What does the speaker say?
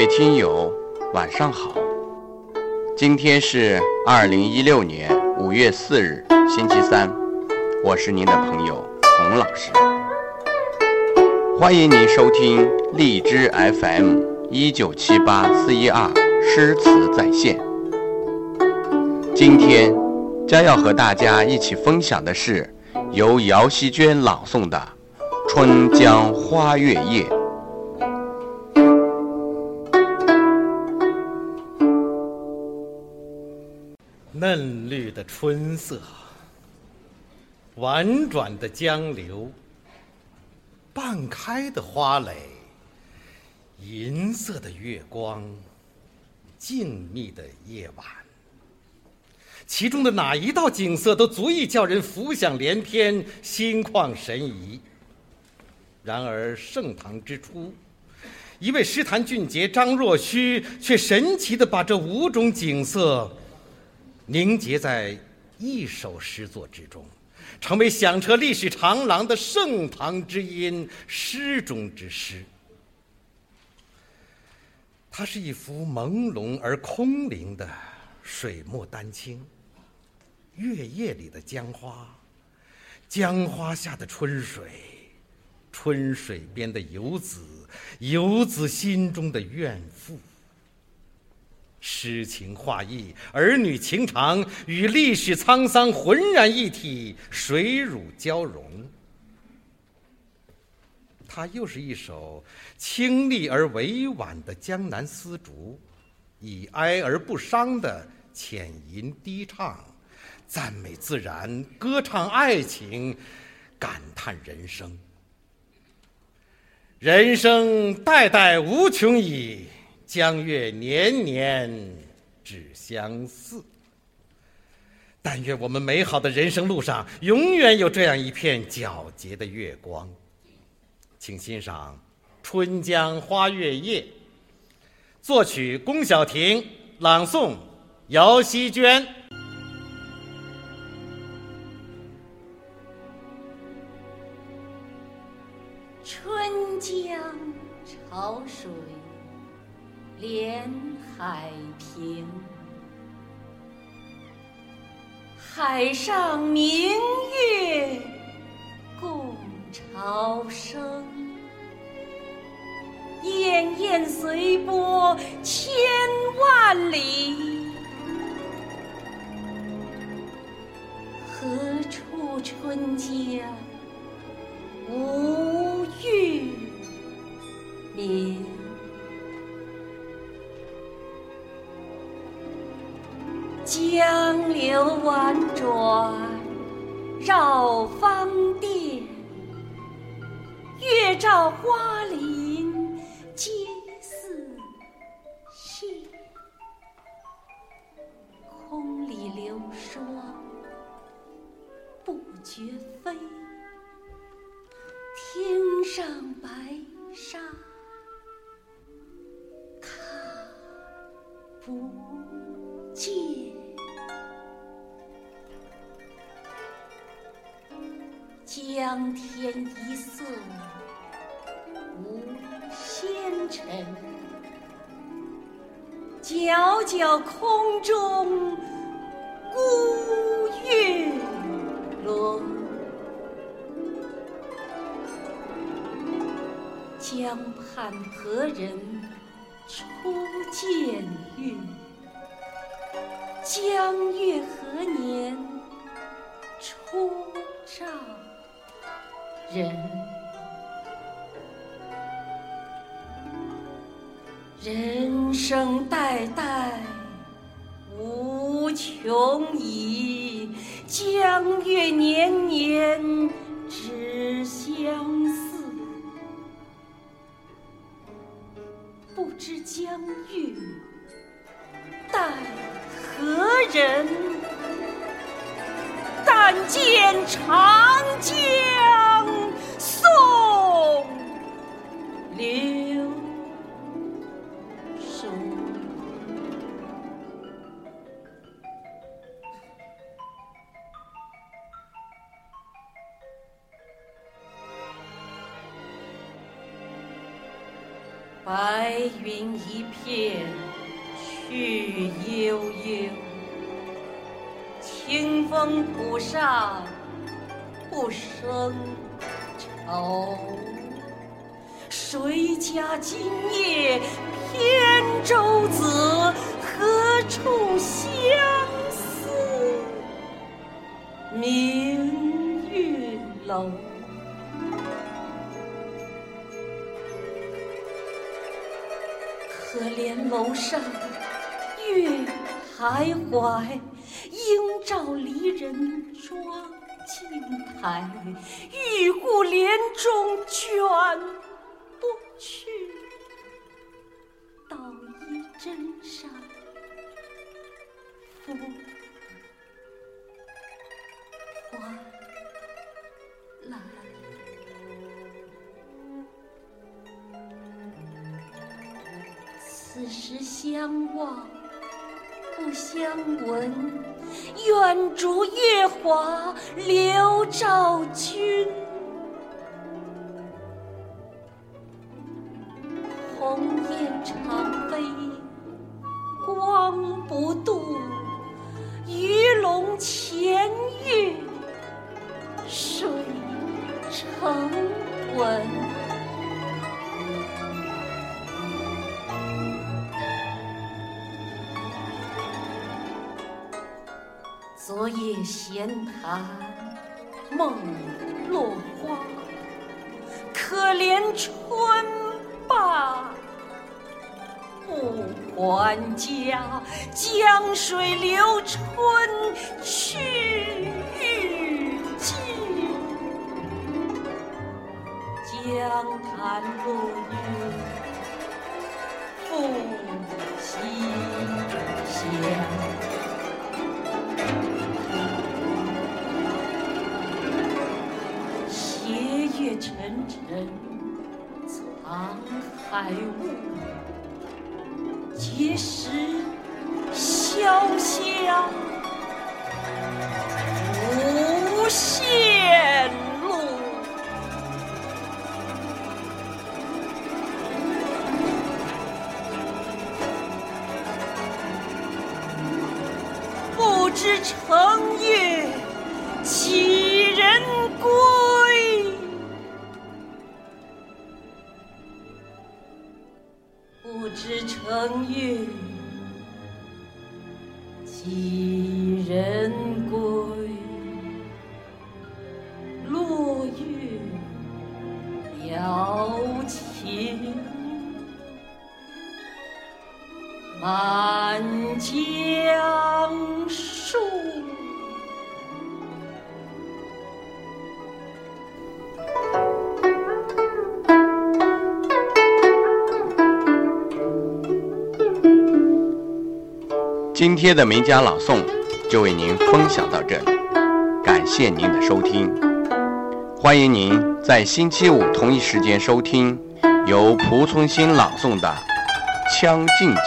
各位听友，晚上好。今天是二零一六年五月四日，星期三。我是您的朋友洪老师，欢迎您收听荔枝 FM 一九七八四一二诗词在线。今天将要和大家一起分享的是由姚希娟朗诵的《春江花月夜》。嫩绿的春色，婉转的江流，半开的花蕾，银色的月光，静谧的夜晚，其中的哪一道景色都足以叫人浮想联翩、心旷神怡。然而盛唐之初，一位诗坛俊杰张若虚却神奇地把这五种景色。凝结在一首诗作之中，成为响彻历史长廊的盛唐之音，诗中之诗。它是一幅朦胧而空灵的水墨丹青，月夜里的江花，江花下的春水，春水边的游子，游子心中的怨妇。诗情画意，儿女情长，与历史沧桑浑然一体，水乳交融。它又是一首清丽而委婉的江南丝竹，以哀而不伤的浅吟低唱，赞美自然，歌唱爱情，感叹人生。人生代代无穷已。江月年年只相似。但愿我们美好的人生路上，永远有这样一片皎洁的月光。请欣赏《春江花月夜》，作曲龚小婷，朗诵姚希娟。春江潮水。连海平，海上明月共潮生。滟滟随波千万里，何处春江江流婉转绕芳甸，月照花林皆似霰。空里流霜不觉飞，天上白沙看不见。江天一色无纤尘，皎皎空中孤月轮。江畔何人初见月？江月何年初照？人，人生代代无穷已，江月年年只相似。不知江月待何人？但见长江。白云一片去悠悠，清风浦上不胜愁。谁家今夜扁舟子？何处相思明月楼？可怜楼上月徘徊，应照离人妆镜台。玉户帘中卷不去，捣衣砧上拂此时相望不相闻，愿逐月华流照君。鸿雁长飞光不度，鱼龙潜跃水成文。昨夜闲谈梦落花，可怜春罢不还家。江水流春去欲尽，江潭落月复西。斜夜沉沉藏海雾，碣石潇湘。冷月几人归？落月摇情满江今天的名家朗诵就为您分享到这里，感谢您的收听。欢迎您在星期五同一时间收听由蒲松龄朗诵的《将进酒》。